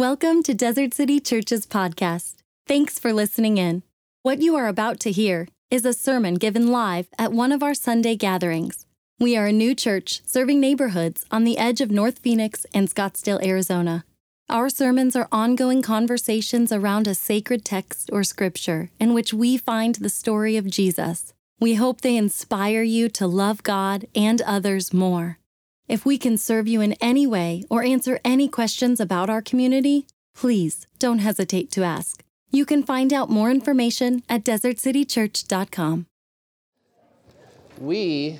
Welcome to Desert City Church's podcast. Thanks for listening in. What you are about to hear is a sermon given live at one of our Sunday gatherings. We are a new church serving neighborhoods on the edge of North Phoenix and Scottsdale, Arizona. Our sermons are ongoing conversations around a sacred text or scripture in which we find the story of Jesus. We hope they inspire you to love God and others more. If we can serve you in any way or answer any questions about our community, please don't hesitate to ask. You can find out more information at desertcitychurch.com. We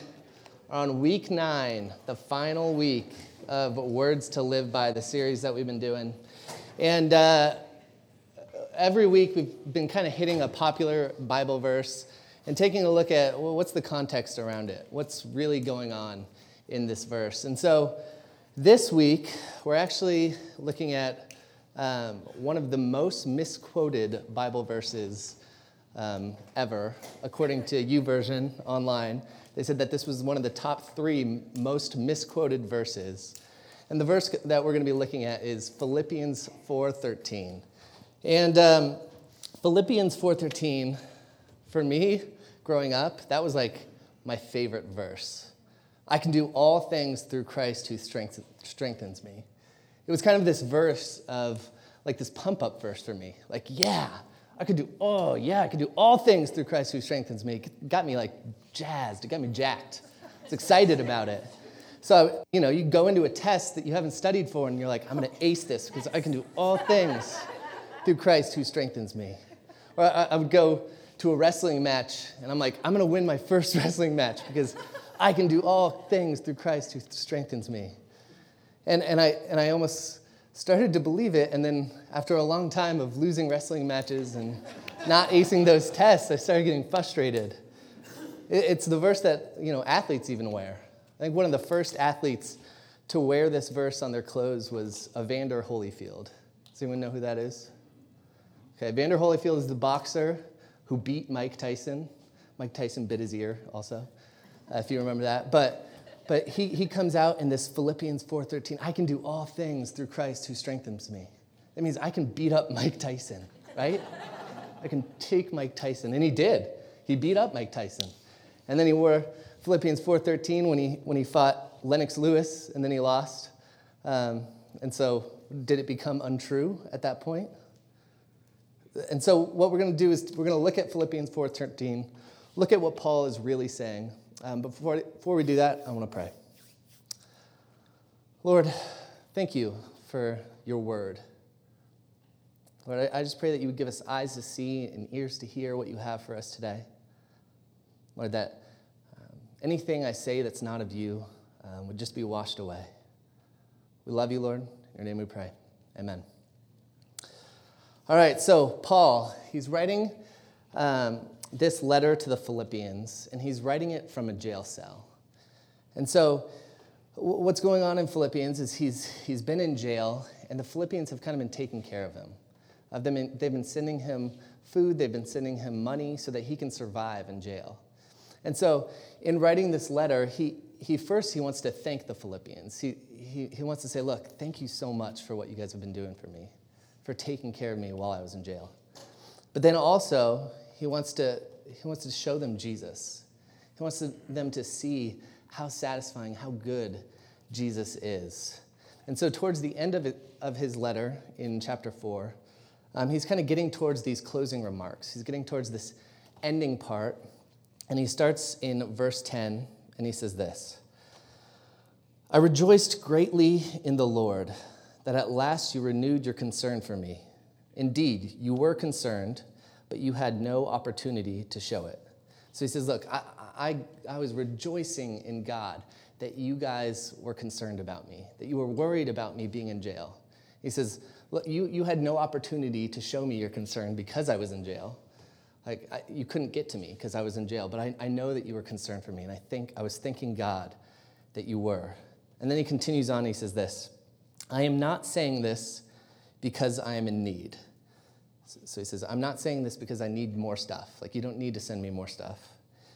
are on week nine, the final week of Words to Live By, the series that we've been doing. And uh, every week we've been kind of hitting a popular Bible verse and taking a look at well, what's the context around it? What's really going on? In this verse. And so this week, we're actually looking at um, one of the most misquoted Bible verses um, ever, according to YouVersion online. They said that this was one of the top three most misquoted verses. And the verse that we're going to be looking at is Philippians 4:13. And um, Philippians 4:13, for me, growing up, that was like my favorite verse. I can do all things through Christ who strengthens me. It was kind of this verse of, like this pump up verse for me. Like, yeah, I could do, oh, yeah, I could do all things through Christ who strengthens me. It got me like jazzed, it got me jacked. I was excited about it. So, you know, you go into a test that you haven't studied for and you're like, I'm going to ace this because I can do all things through Christ who strengthens me. Or I, I would go to a wrestling match and I'm like, I'm to win my first wrestling match because I can do all things through Christ who strengthens me. And, and, I, and I almost started to believe it. And then after a long time of losing wrestling matches and not acing those tests, I started getting frustrated. It, it's the verse that you know, athletes even wear. I think one of the first athletes to wear this verse on their clothes was Evander Holyfield. Does anyone know who that is? Okay, Evander Holyfield is the boxer who beat Mike Tyson. Mike Tyson bit his ear also if you remember that. But, but he, he comes out in this Philippians 4.13, I can do all things through Christ who strengthens me. That means I can beat up Mike Tyson, right? I can take Mike Tyson. And he did. He beat up Mike Tyson. And then he wore Philippians 4.13 when he, when he fought Lennox Lewis, and then he lost. Um, and so did it become untrue at that point? And so what we're going to do is we're going to look at Philippians 4.13, look at what Paul is really saying. Um, but before, before we do that, I want to pray. Lord, thank you for your word. Lord, I, I just pray that you would give us eyes to see and ears to hear what you have for us today. Lord, that um, anything I say that's not of you um, would just be washed away. We love you, Lord. In your name we pray. Amen. All right, so Paul, he's writing um, this letter to the Philippians, and he's writing it from a jail cell. And so, what's going on in Philippians is he's, he's been in jail, and the Philippians have kind of been taking care of him. Of them, they've been sending him food, they've been sending him money so that he can survive in jail. And so, in writing this letter, he, he first he wants to thank the Philippians. He, he, he wants to say, Look, thank you so much for what you guys have been doing for me, for taking care of me while I was in jail. But then also, he wants to, he wants to show them Jesus. He wants to, them to see how satisfying, how good Jesus is. And so, towards the end of, it, of his letter in chapter 4, um, he's kind of getting towards these closing remarks. He's getting towards this ending part. And he starts in verse 10, and he says this I rejoiced greatly in the Lord that at last you renewed your concern for me. Indeed, you were concerned but you had no opportunity to show it. So he says, Look, I, I, I was rejoicing in God that you guys were concerned about me, that you were worried about me being in jail. He says, Look, you, you had no opportunity to show me your concern because I was in jail. Like, I, you couldn't get to me because I was in jail, but I, I know that you were concerned for me, and I think I was thanking God that you were. And then he continues on, he says this I am not saying this because I am in need so he says, I'm not saying this because I need more stuff. Like, you don't need to send me more stuff.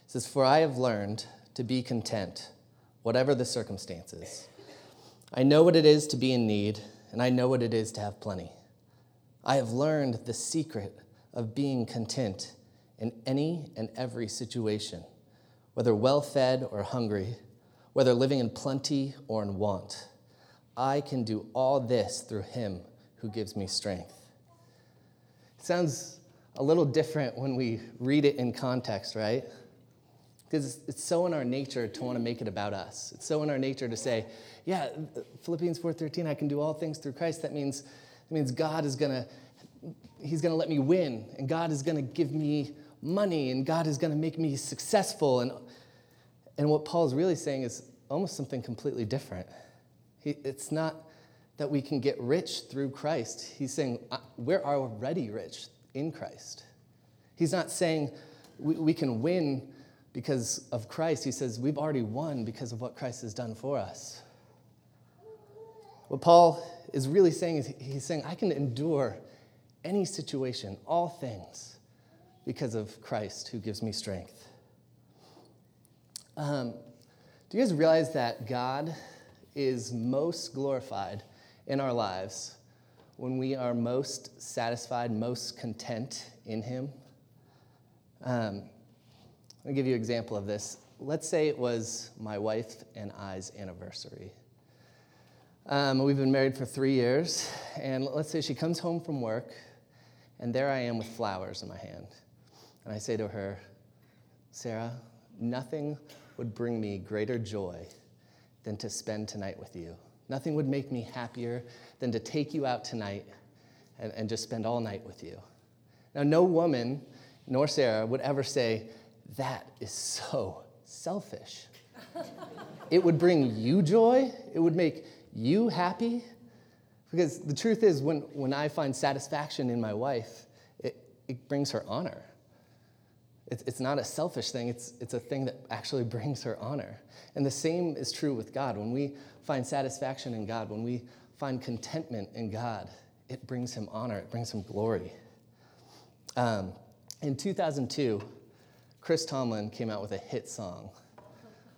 He says, For I have learned to be content, whatever the circumstances. I know what it is to be in need, and I know what it is to have plenty. I have learned the secret of being content in any and every situation, whether well fed or hungry, whether living in plenty or in want. I can do all this through him who gives me strength. It sounds a little different when we read it in context, right? Because it's so in our nature to want to make it about us. It's so in our nature to say, yeah, Philippians 4:13, I can do all things through Christ. That means, that means God is gonna, He's gonna let me win, and God is gonna give me money, and God is gonna make me successful. And, and what Paul's really saying is almost something completely different. He, it's not that we can get rich through Christ. He's saying we're already rich in Christ. He's not saying we, we can win because of Christ. He says we've already won because of what Christ has done for us. What Paul is really saying is he's saying, I can endure any situation, all things, because of Christ who gives me strength. Um, do you guys realize that God is most glorified in our lives when we are most satisfied, most content in Him? Um, I'll give you an example of this. Let's say it was my wife and I's anniversary. Um, we've been married for three years, and let's say she comes home from work, and there I am with flowers in my hand. And I say to her, Sarah, nothing would bring me greater joy than to spend tonight with you. Nothing would make me happier than to take you out tonight and, and just spend all night with you. Now, no woman nor Sarah would ever say, That is so selfish. it would bring you joy, it would make you happy? Because the truth is, when, when I find satisfaction in my wife, it, it brings her honor. It's, it's not a selfish thing, it's, it's a thing that actually brings her honor. And the same is true with God. When we find satisfaction in God, when we find contentment in God, it brings him honor, it brings him glory. Um, in 2002, Chris Tomlin came out with a hit song.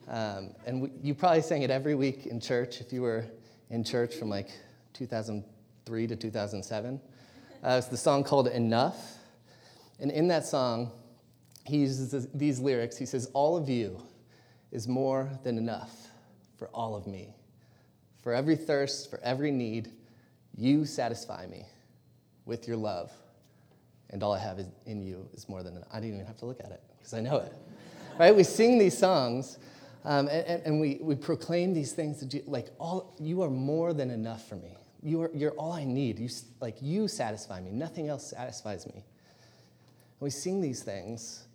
Um, and we, you probably sang it every week in church if you were in church from like 2003 to 2007. Uh, it's the song called Enough. And in that song, he uses these lyrics. He says, All of you is more than enough for all of me. For every thirst, for every need, you satisfy me with your love. And all I have in you is more than enough. I didn't even have to look at it because I know it. right? We sing these songs um, and, and, we, we proclaim these things that you, like all you are more than enough for me. You are, you're all I need. You, like you satisfy me. Nothing else satisfies me. And we sing these things,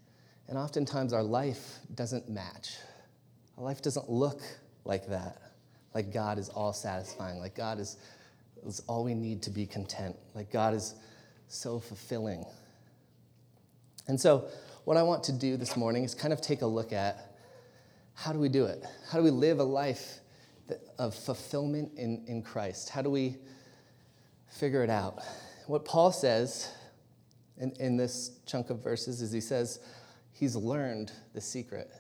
and oftentimes our life doesn't match. Our life doesn't look like that. Like God is all satisfying. Like God is, is all we need to be content. Like God is so fulfilling. And so, what I want to do this morning is kind of take a look at how do we do it? How do we live a life of fulfillment in, in Christ? How do we figure it out? What Paul says in, in this chunk of verses is he says he's learned the secret.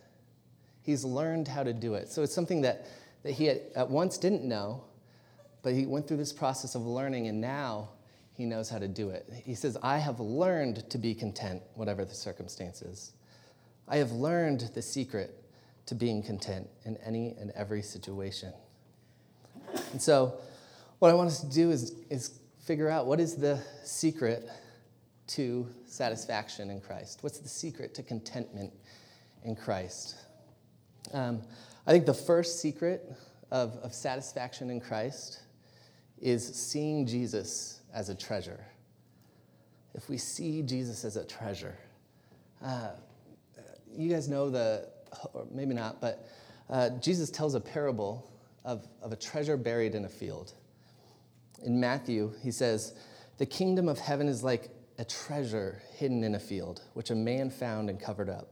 He's learned how to do it. So it's something that, that he at once didn't know, but he went through this process of learning, and now he knows how to do it. He says, I have learned to be content, whatever the circumstances. I have learned the secret to being content in any and every situation. And so, what I want us to do is, is figure out what is the secret to satisfaction in Christ? What's the secret to contentment in Christ? Um, I think the first secret of, of satisfaction in Christ is seeing Jesus as a treasure. If we see Jesus as a treasure, uh, you guys know the, or maybe not, but uh, Jesus tells a parable of, of a treasure buried in a field. In Matthew, he says, The kingdom of heaven is like a treasure hidden in a field, which a man found and covered up.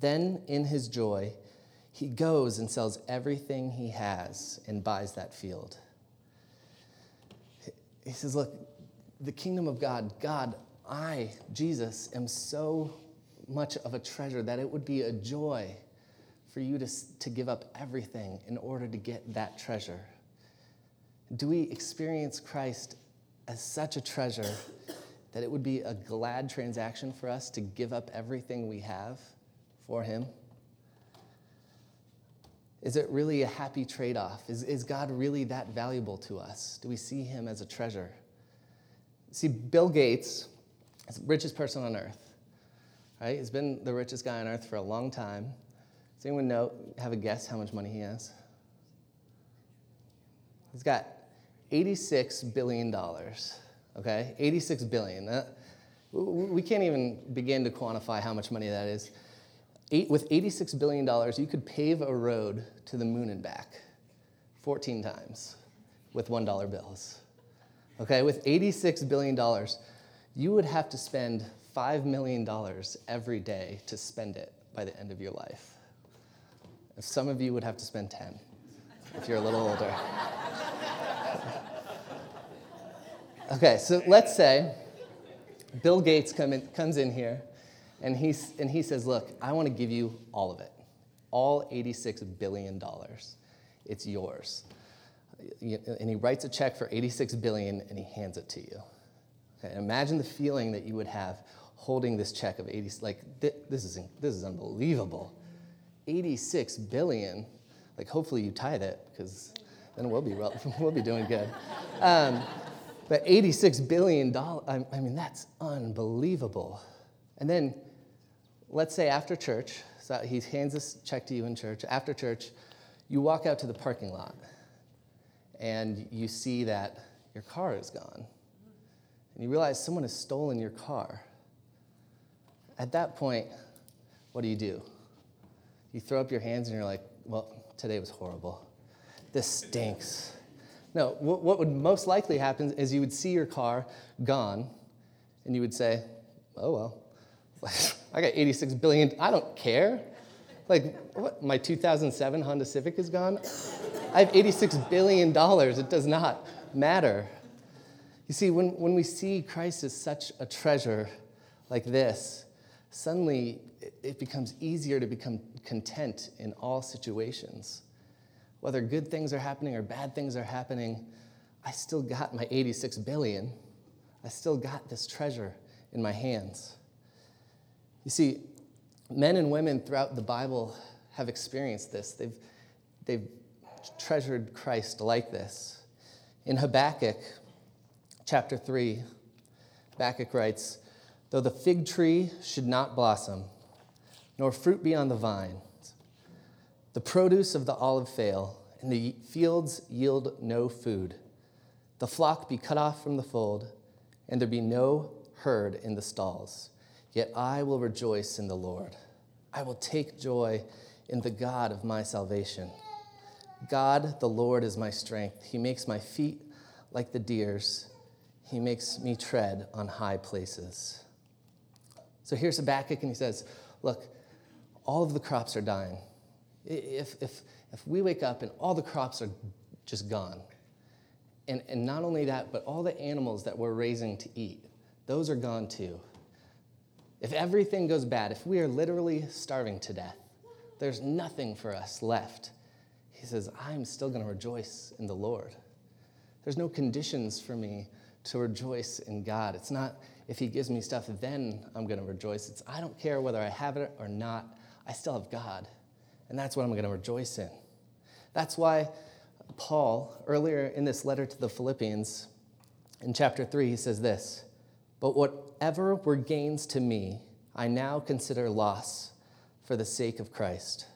Then, in his joy, he goes and sells everything he has and buys that field. He says, Look, the kingdom of God, God, I, Jesus, am so much of a treasure that it would be a joy for you to, to give up everything in order to get that treasure. Do we experience Christ as such a treasure that it would be a glad transaction for us to give up everything we have for Him? Is it really a happy trade off? Is, is God really that valuable to us? Do we see Him as a treasure? See, Bill Gates is the richest person on earth, right? He's been the richest guy on earth for a long time. Does anyone know, have a guess how much money he has? He's got $86 billion, okay? 86 billion. That, we can't even begin to quantify how much money that is. Eight, with $86 billion, you could pave a road to the moon and back 14 times with $1 bills. Okay, with $86 billion, you would have to spend $5 million every day to spend it by the end of your life. If some of you would have to spend 10 if you're a little older. Okay, so let's say Bill Gates come in, comes in here and, he's, and he says, Look, I want to give you all of it, all $86 billion. It's yours. And he writes a check for 86 billion and he hands it to you. Okay, imagine the feeling that you would have holding this check of 80 like this is this is unbelievable 86 billion like hopefully you tithe it because then we'll be well, we'll be doing good um, but 86 billion dollars I, I mean that's unbelievable and then let's say after church, so he hands this check to you in church. After church, you walk out to the parking lot and you see that your car is gone. And you realize someone has stolen your car. At that point, what do you do? You throw up your hands and you're like, well, today was horrible. This stinks. No, what would most likely happen is you would see your car gone and you would say, oh well, I got 86 billion. I don't care. Like, what? My 2007 Honda Civic is gone? I have 86 billion dollars. It does not matter. You see, when, when we see Christ as such a treasure like this, suddenly it becomes easier to become content in all situations. Whether good things are happening or bad things are happening, I still got my 86 billion. I still got this treasure in my hands. You see, men and women throughout the Bible have experienced this. They've, they've treasured Christ like this. In Habakkuk chapter 3, Habakkuk writes, Though the fig tree should not blossom, nor fruit be on the vine, the produce of the olive fail, and the fields yield no food, the flock be cut off from the fold, and there be no herd in the stalls. Yet I will rejoice in the Lord. I will take joy in the God of my salvation. God, the Lord, is my strength. He makes my feet like the deer's, He makes me tread on high places. So here's Habakkuk, and he says, Look, all of the crops are dying. If, if, if we wake up and all the crops are just gone, and, and not only that, but all the animals that we're raising to eat, those are gone too. If everything goes bad, if we are literally starving to death, there's nothing for us left. He says, I'm still going to rejoice in the Lord. There's no conditions for me to rejoice in God. It's not if He gives me stuff, then I'm going to rejoice. It's I don't care whether I have it or not, I still have God. And that's what I'm going to rejoice in. That's why Paul, earlier in this letter to the Philippians, in chapter 3, he says this but whatever were gains to me, I now consider loss for the sake of Christ.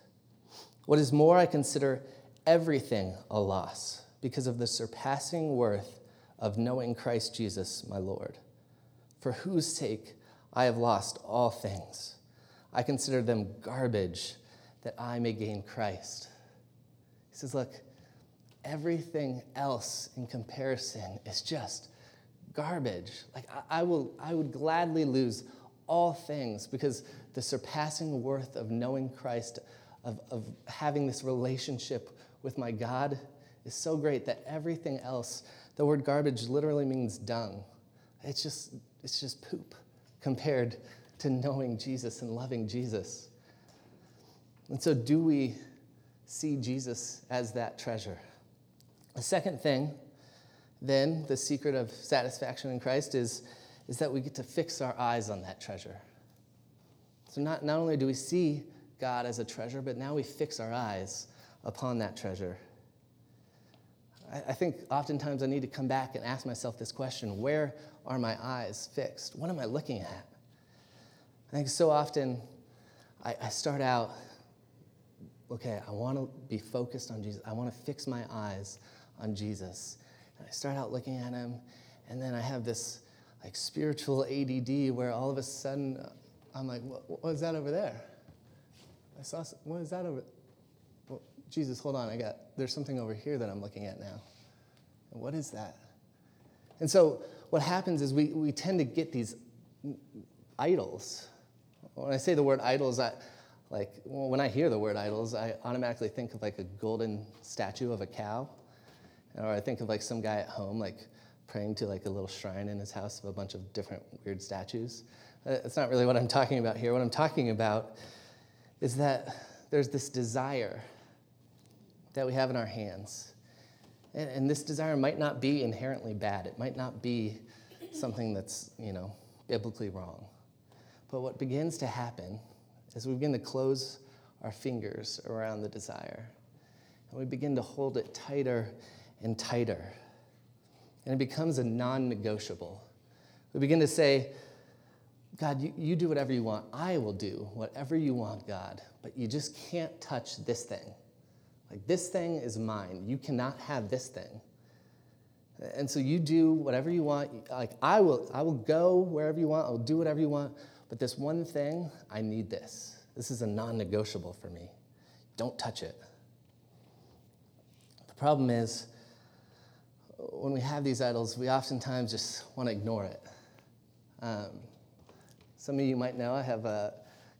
What is more, I consider everything a loss because of the surpassing worth of knowing Christ Jesus, my Lord, for whose sake I have lost all things. I consider them garbage that I may gain Christ. He says, Look, everything else in comparison is just garbage. Like, I, I, will, I would gladly lose all things because the surpassing worth of knowing Christ, of, of having this relationship with my God, is so great that everything else, the word garbage literally means dung. It's just, it's just poop compared to knowing Jesus and loving Jesus. And so, do we see Jesus as that treasure? The second thing then the secret of satisfaction in Christ is, is that we get to fix our eyes on that treasure. So not, not only do we see God as a treasure, but now we fix our eyes upon that treasure. I, I think oftentimes I need to come back and ask myself this question where are my eyes fixed? What am I looking at? I think so often I, I start out, okay, I want to be focused on Jesus. I want to fix my eyes on Jesus. And I start out looking at him, and then I have this like spiritual ADD where all of a sudden uh, I'm like, what, is that over there? I saw, what is that over well, Jesus, hold on, I got, there's something over here that I'm looking at now. And what is that? And so what happens is we, we tend to get these idols. When I say the word idols, I, like well, when I hear the word idols, I automatically think of like a golden statue of a cow, or I think of like some guy at home like praying to like a little shrine in his house of a bunch of different weird statues. Uh, that's not really what I'm talking about here. What I'm talking about is that there's this desire that we have in our hands. And, and, this desire might not be inherently bad. It might not be something that's, you know, biblically wrong. But what begins to happen is we begin to close our fingers around the desire. And we begin to hold it tighter and tighter. And it becomes a non negotiable. We begin to say, God, you, you do whatever you want. I will do whatever you want, God. But you just can't touch this thing. Like, this thing is mine. You cannot have this thing. And so you do whatever you want. Like, I will, I will go wherever you want. I'll do whatever you want. But this one thing, I need this. This is a non negotiable for me. Don't touch it. The problem is, when we have these idols, we oftentimes just want to ignore it. Um, some of you might know I have a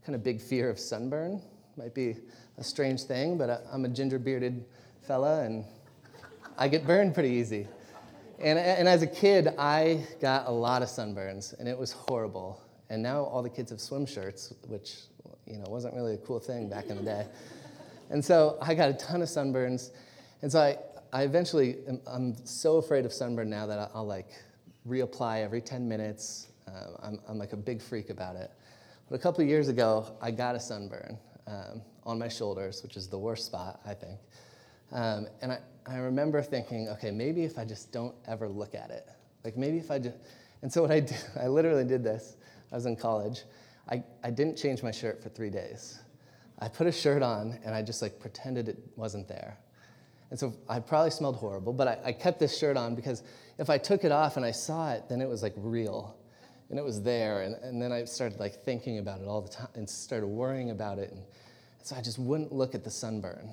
kind of big fear of sunburn. Might be a strange thing, but I'm a ginger bearded fella and I get burned pretty easy. And, and as a kid, I got a lot of sunburns and it was horrible. And now all the kids have swim shirts, which you know wasn't really a cool thing back in the day. And so I got a ton of sunburns. And so I, I eventually, am, I'm so afraid of sunburn now that I'll, I'll like reapply every 10 minutes um, I'm, I'm like a big freak about it. But a couple years ago, I got a sunburn um, on my shoulders, which is the worst spot, I think. Um, and I, I remember thinking, okay, maybe if I just don't ever look at it. Like maybe if I just, and so what I did, I literally did this. I was in college. I, I didn't change my shirt for three days. I put a shirt on and I just like pretended it wasn't there. And so I probably smelled horrible, but I, I kept this shirt on because if I took it off and I saw it, then it was like real and it was there. And, and then I started like thinking about it all the time and started worrying about it. And so I just wouldn't look at the sunburn.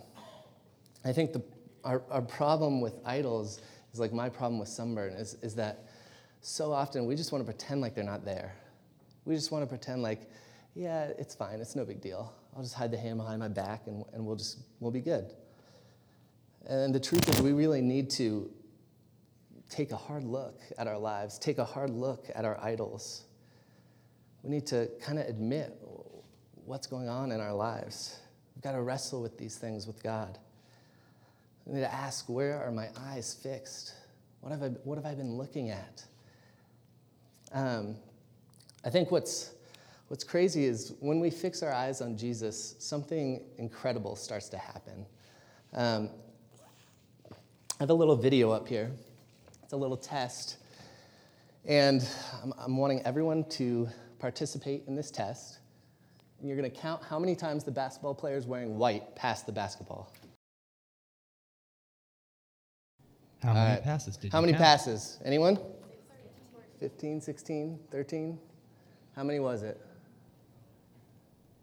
I think the, our, our problem with idols is like my problem with sunburn is, is that so often we just want to pretend like they're not there. We just want to pretend like, yeah, it's fine, it's no big deal. I'll just hide the hand behind my back and, and we'll just, we'll be good. And the truth is, we really need to take a hard look at our lives, take a hard look at our idols. We need to kind of admit what's going on in our lives. We've got to wrestle with these things with God. We need to ask, where are my eyes fixed? What have I, what have I been looking at? Um, I think what's, what's crazy is when we fix our eyes on Jesus, something incredible starts to happen. Um, I have a little video up here. It's a little test. And I'm, I'm wanting everyone to participate in this test. And you're going to count how many times the basketball player is wearing white past the basketball. How many right. passes did How many count? passes? Anyone? 15, 16, 13? How many was it?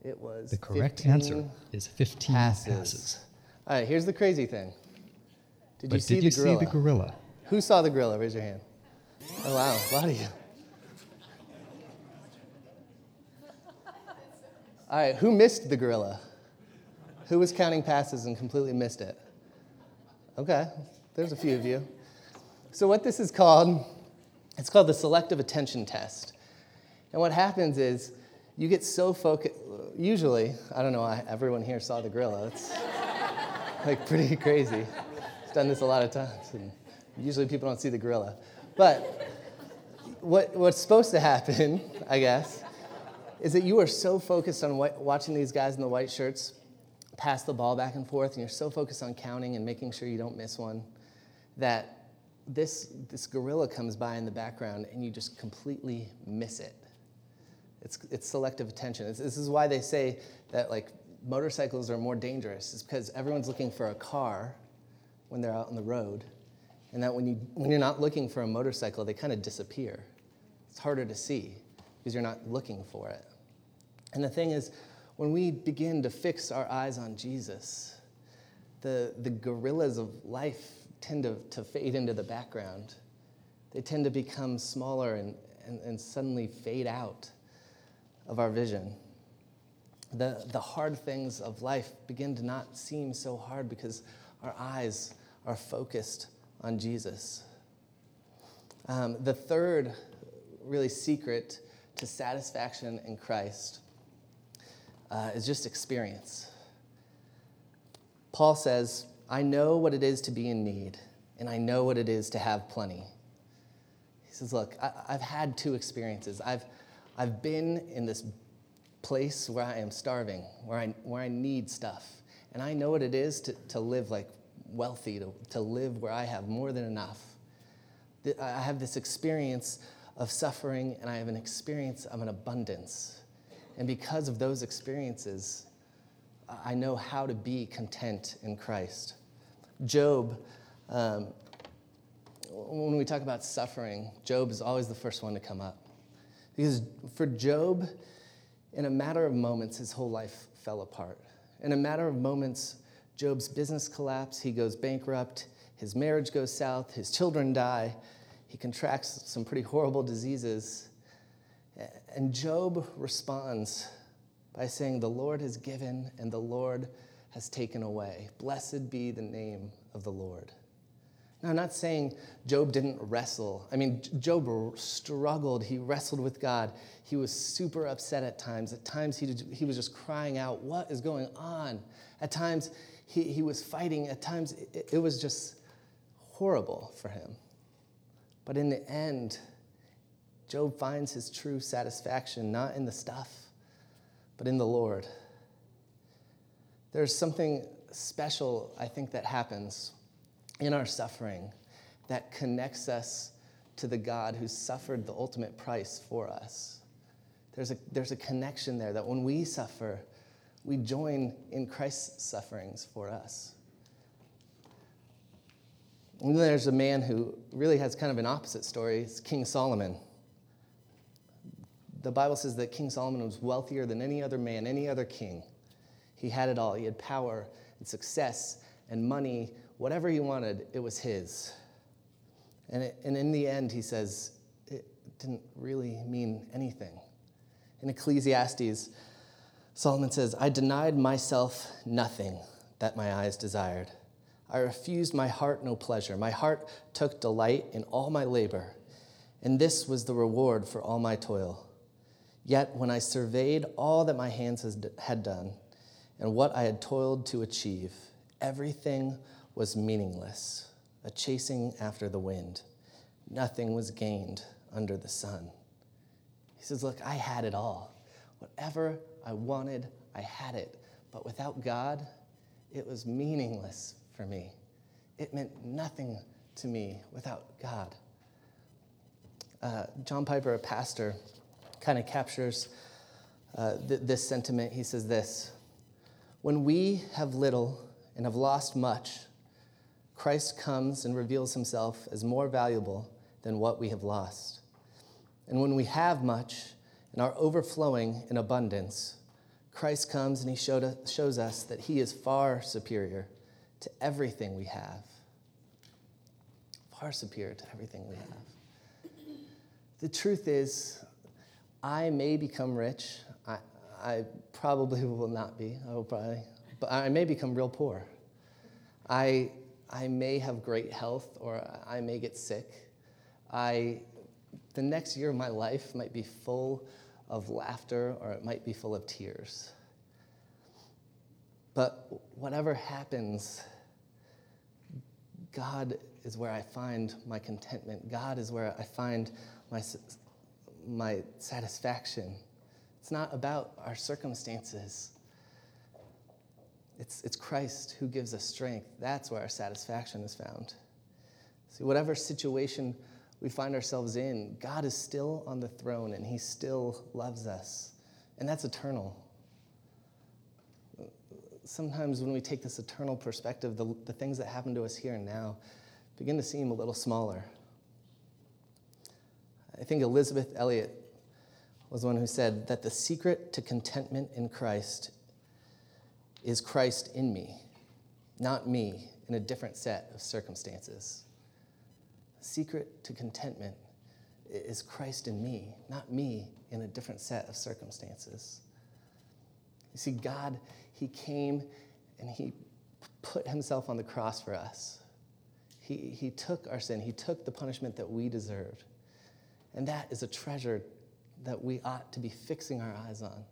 It was The correct answer is 15 passes. passes. All right, here's the crazy thing. Did but you, see, did you the see the gorilla? Who saw the gorilla? Raise your hand. Oh, wow, a lot of you. All right, who missed the gorilla? Who was counting passes and completely missed it? Okay, there's a few of you. So, what this is called, it's called the selective attention test. And what happens is you get so focused, usually, I don't know everyone here saw the gorilla. It's like pretty crazy. I've done this a lot of times. And Usually people don't see the gorilla. But what, what's supposed to happen, I guess, is that you are so focused on what, watching these guys in the white shirts pass the ball back and forth, and you're so focused on counting and making sure you don't miss one, that this, this gorilla comes by in the background and you just completely miss it. It's, it's selective attention. It's, this is why they say that like motorcycles are more dangerous. It's because everyone's looking for a car when they're out on the road, and that when, you, when you're not looking for a motorcycle, they kind of disappear. It's harder to see because you're not looking for it. And the thing is, when we begin to fix our eyes on Jesus, the, the gorillas of life tend to, to fade into the background. They tend to become smaller and, and, and suddenly fade out of our vision. The, the hard things of life begin to not seem so hard because our eyes are focused on Jesus. Um, the third really secret to satisfaction in Christ uh, is just experience. Paul says, I know what it is to be in need, and I know what it is to have plenty. He says, Look, I, have had two experiences. I've, I've been in this place where I am starving, where I, where I need stuff, and I know what it is to, to live like wealthy, to, to live where I have more than enough. I have this experience of suffering, and I have an experience of an abundance. And because of those experiences, I know how to be content in Christ. Job, um, when we talk about suffering, Job is always the first one to come up. Because for Job, in a matter of moments, his whole life fell apart. In a matter of moments, Job's business collapsed, he goes bankrupt, his marriage goes south, his children die, he contracts some pretty horrible diseases. And Job responds by saying, The Lord has given and the Lord has taken away. Blessed be the name of the Lord. Now, I'm not saying Job didn't wrestle. I mean, Job struggled. He wrestled with God. He was super upset at times. At times, he, he was just crying out, What is going on? At times, he, he was fighting. At times, it, it was just horrible for him. But in the end, Job finds his true satisfaction not in the stuff, but in the Lord. There's something special, I think, that happens in our suffering that connects us to the God who suffered the ultimate price for us. There's a, there's a connection there that when we suffer, we join in Christ's sufferings for us. And then there's a man who really has kind of an opposite story. It's King Solomon. The Bible says that King Solomon was wealthier than any other man, any other king. He had it all. He had power and success and money. Whatever he wanted, it was his. And, it, and in the end, he says, it didn't really mean anything. In Ecclesiastes, Solomon says, I denied myself nothing that my eyes desired. I refused my heart no pleasure. My heart took delight in all my labor, and this was the reward for all my toil. Yet when I surveyed all that my hands had done and what I had toiled to achieve, everything was meaningless, a chasing after the wind. Nothing was gained under the sun. He says, Look, I had it all. Whatever I wanted, I had it. But without God, it was meaningless for me. It meant nothing to me without God. Uh, John Piper, a pastor, kind of captures uh, th- this sentiment. He says this When we have little and have lost much, Christ comes and reveals himself as more valuable than what we have lost. And when we have much and are overflowing in abundance, Christ comes and he us, shows us that he is far superior to everything we have. Far superior to everything we have. The truth is, I may become rich. I, I probably will not be. I will probably, but I may become real poor. I, I may have great health or I may get sick. I, the next year of my life might be full of laughter or it might be full of tears. But whatever happens, God is where I find my contentment. God is where I find my, my satisfaction. It's not about our circumstances. It's, it's Christ who gives us strength. That's where our satisfaction is found. See, whatever situation we find ourselves in, God is still on the throne and He still loves us. And that's eternal. Sometimes when we take this eternal perspective, the, the things that happen to us here and now begin to seem a little smaller. I think Elisabeth Elliot was one who said that the secret to contentment in Christ is Christ in me, not me in a different set of circumstances. The secret to contentment is Christ in me, not me in a different set of circumstances. You see, God, He came and He put Himself on the cross for us. He, he took our sin, He took the punishment that we deserved. And that is a treasure that we ought to be fixing our eyes on.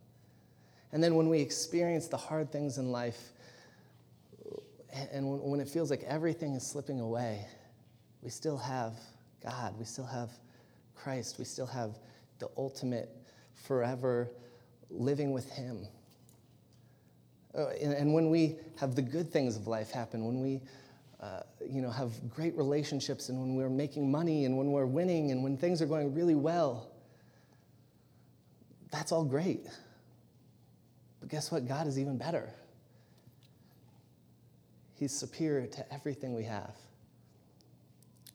And then when we experience the hard things in life, and when it feels like everything is slipping away, we still have God, we still have Christ, we still have the ultimate, forever living with Him. Uh, and when we have the good things of life happen, when we uh, you know, have great relationships and when we're making money and when we're winning and when things are going really well, that's all great. But guess what? God is even better. He's superior to everything we have.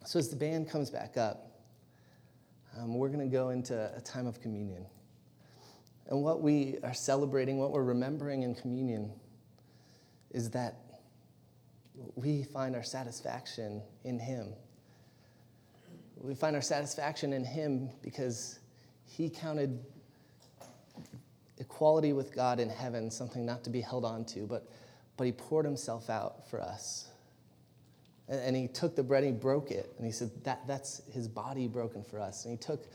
So as the band comes back up, um, we're going to go into a time of communion. And what we are celebrating, what we're remembering in communion, is that we find our satisfaction in Him. We find our satisfaction in Him because He counted equality with God in heaven something not to be held on to, but, but He poured Himself out for us. And, and He took the bread and He broke it, and He said, that, That's His body broken for us. And He took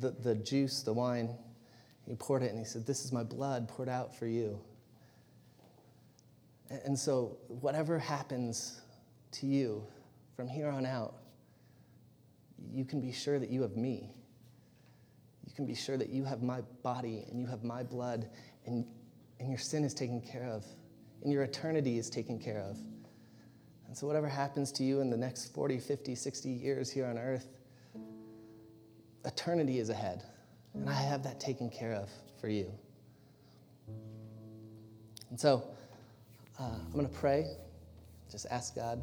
the, the juice, the wine, He poured it, and He said, This is my blood poured out for you. And so, whatever happens to you from here on out, you can be sure that you have me. Can be sure that you have my body and you have my blood, and, and your sin is taken care of, and your eternity is taken care of. And so, whatever happens to you in the next 40, 50, 60 years here on earth, eternity is ahead. And I have that taken care of for you. And so, uh, I'm going to pray. Just ask God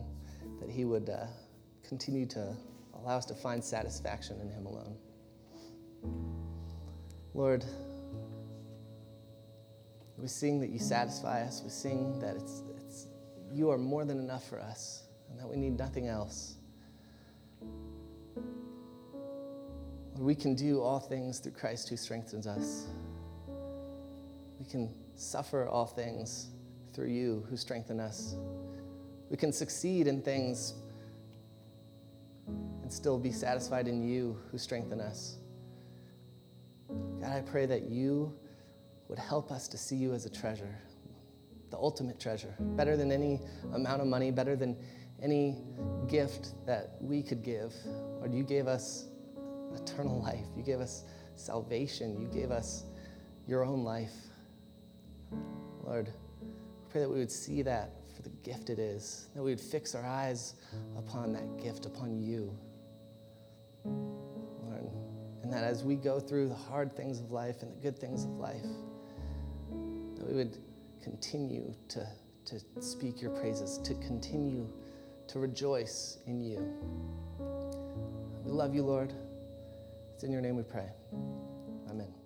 that He would uh, continue to allow us to find satisfaction in Him alone. Lord, we sing that you satisfy us. We sing that it's, it's, you are more than enough for us and that we need nothing else. Lord, we can do all things through Christ who strengthens us. We can suffer all things through you who strengthen us. We can succeed in things and still be satisfied in you who strengthen us. God, I pray that you would help us to see you as a treasure, the ultimate treasure, better than any amount of money, better than any gift that we could give. Lord, you gave us eternal life. You gave us salvation. You gave us your own life. Lord, pray that we would see that for the gift it is, that we would fix our eyes upon that gift, upon you. And that as we go through the hard things of life and the good things of life, that we would continue to, to speak your praises, to continue to rejoice in you. We love you, Lord. It's in your name we pray. Amen.